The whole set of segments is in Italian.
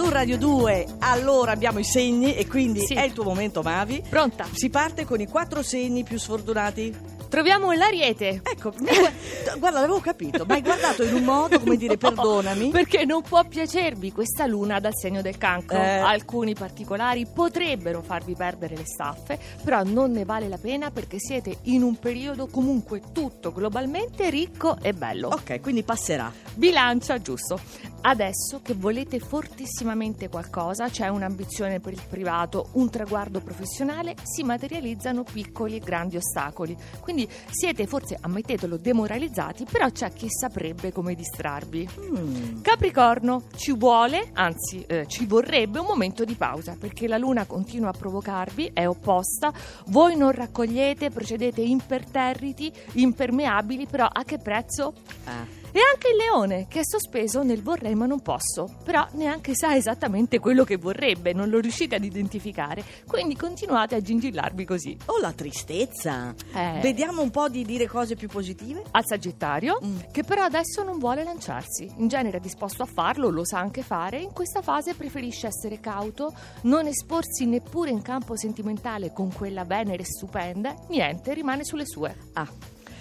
su Radio 2. Allora abbiamo i segni e quindi Sì. è il tuo momento, Mavi. Pronta? Si parte con i quattro segni più sfortunati. Troviamo l'ariete. Ecco, guarda, l'avevo capito, ma hai guardato in un modo, come dire, No, perdonami. Perché non può piacervi questa luna dal segno del cancro. Eh. Alcuni particolari potrebbero farvi perdere le staffe, però non ne vale la pena perché siete in un periodo comunque tutto globalmente ricco e bello. Ok, quindi passerà. Bilancia, giusto. Adesso che volete fortissimamente qualcosa, c'è un'ambizione per il privato, un traguardo professionale, si materializzano piccoli e grandi ostacoli. Quindi siete forse, ammettetelo, demoralizzati, però c'è chi saprebbe come distrarvi. Mm. Capricorno, ci vuole, anzi eh, ci vorrebbe un momento di pausa perché la luna continua a provocarvi, è opposta, voi non raccogliete, procedete imperterriti, impermeabili, però a che prezzo? Ah. E anche il leone, che è sospeso nel vorrei ma non posso, però neanche sa esattamente quello che vorrebbe, non lo riuscite ad identificare, quindi continuate a gingillarvi così. Oh, la tristezza. Eh. Vediamo un po' di dire cose più positive. Al Sagittario, Mm. che però adesso non vuole lanciarsi, in genere è disposto a farlo, lo sa anche fare, in questa fase preferisce essere cauto, non esporsi neppure in campo sentimentale con quella Venere stupenda, niente, rimane sulle sue. Ah,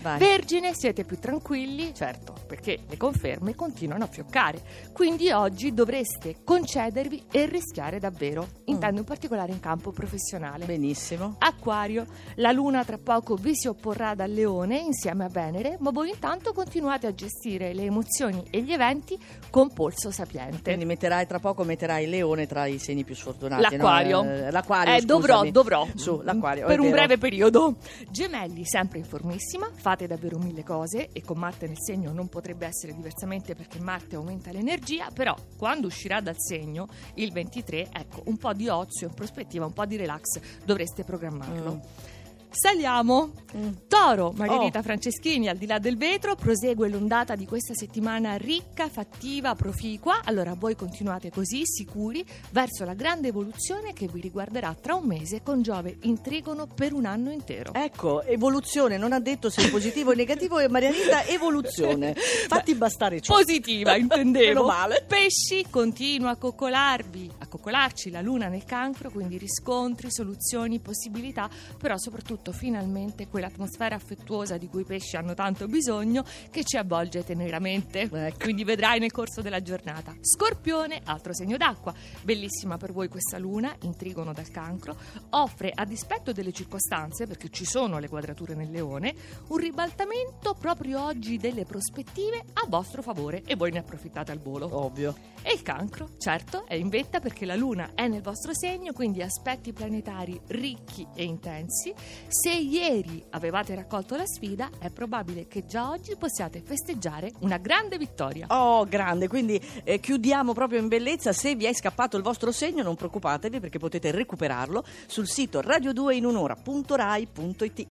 vai. Vergine, siete più tranquilli, certo, perché le conferme continuano a fioccare. Quindi oggi dovreste concedervi e rischiare davvero. Intendo in particolare in campo professionale. Benissimo. Acquario, la luna tra poco vi si opporrà dal leone insieme a Venere, ma voi intanto continuate a gestire le emozioni e gli eventi con polso sapiente. Quindi metterai tra poco metterai il leone tra i segni più sfortunati. L'acquario. no? Eh, l'acquario. Eh, dovrò, scusami. dovrò. Su, l'acquario. Per un breve periodo. Gemelli, sempre in formissima, fate davvero mille cose e con Marte nel segno non potrebbe essere diversamente perché Marte aumenta l'energia, però quando uscirà dal segno, il 23, ecco, un po' di ozio in prospettiva, un po' di relax, dovreste programmarlo. Mm. Saliamo. Mm. Toro, Margherita Oh. Franceschini, al di là del vetro, prosegue l'ondata di questa settimana ricca, fattiva, proficua. Allora voi continuate così, sicuri, verso la grande evoluzione che vi riguarderà tra un mese con Giove in trigono per un anno intero. Ecco, evoluzione, non ha detto se è positivo o negativo, e Maria Rita, evoluzione. Fatti bastare ciò. Positiva, intendevo. Male. Pesci continua a coccolarvi, a coccolarci la luna nel cancro, quindi riscontri, soluzioni, possibilità, però soprattutto finalmente quell'atmosfera affettuosa di cui i pesci hanno tanto bisogno che ci avvolge teneramente. Ecco. Quindi vedrai nel corso della giornata. Scorpione, altro segno d'acqua, bellissima per voi questa luna, intrigono dal cancro, offre a dispetto delle circostanze, perché ci sono le quadrature nel leone, un ribaltamento proprio oggi delle prospettive a vostro favore e voi ne approfittate al volo. Ovvio. E il cancro, certo, è in vetta perché la luna è nel vostro segno, quindi aspetti planetari ricchi e intensi. Se ieri avevate raccolto la sfida, è probabile che già oggi possiate festeggiare una grande vittoria. Oh, grande, quindi eh, chiudiamo proprio in bellezza. Se vi è scappato il vostro segno, non preoccupatevi perché potete recuperarlo sul sito radio2inunora.rai.it.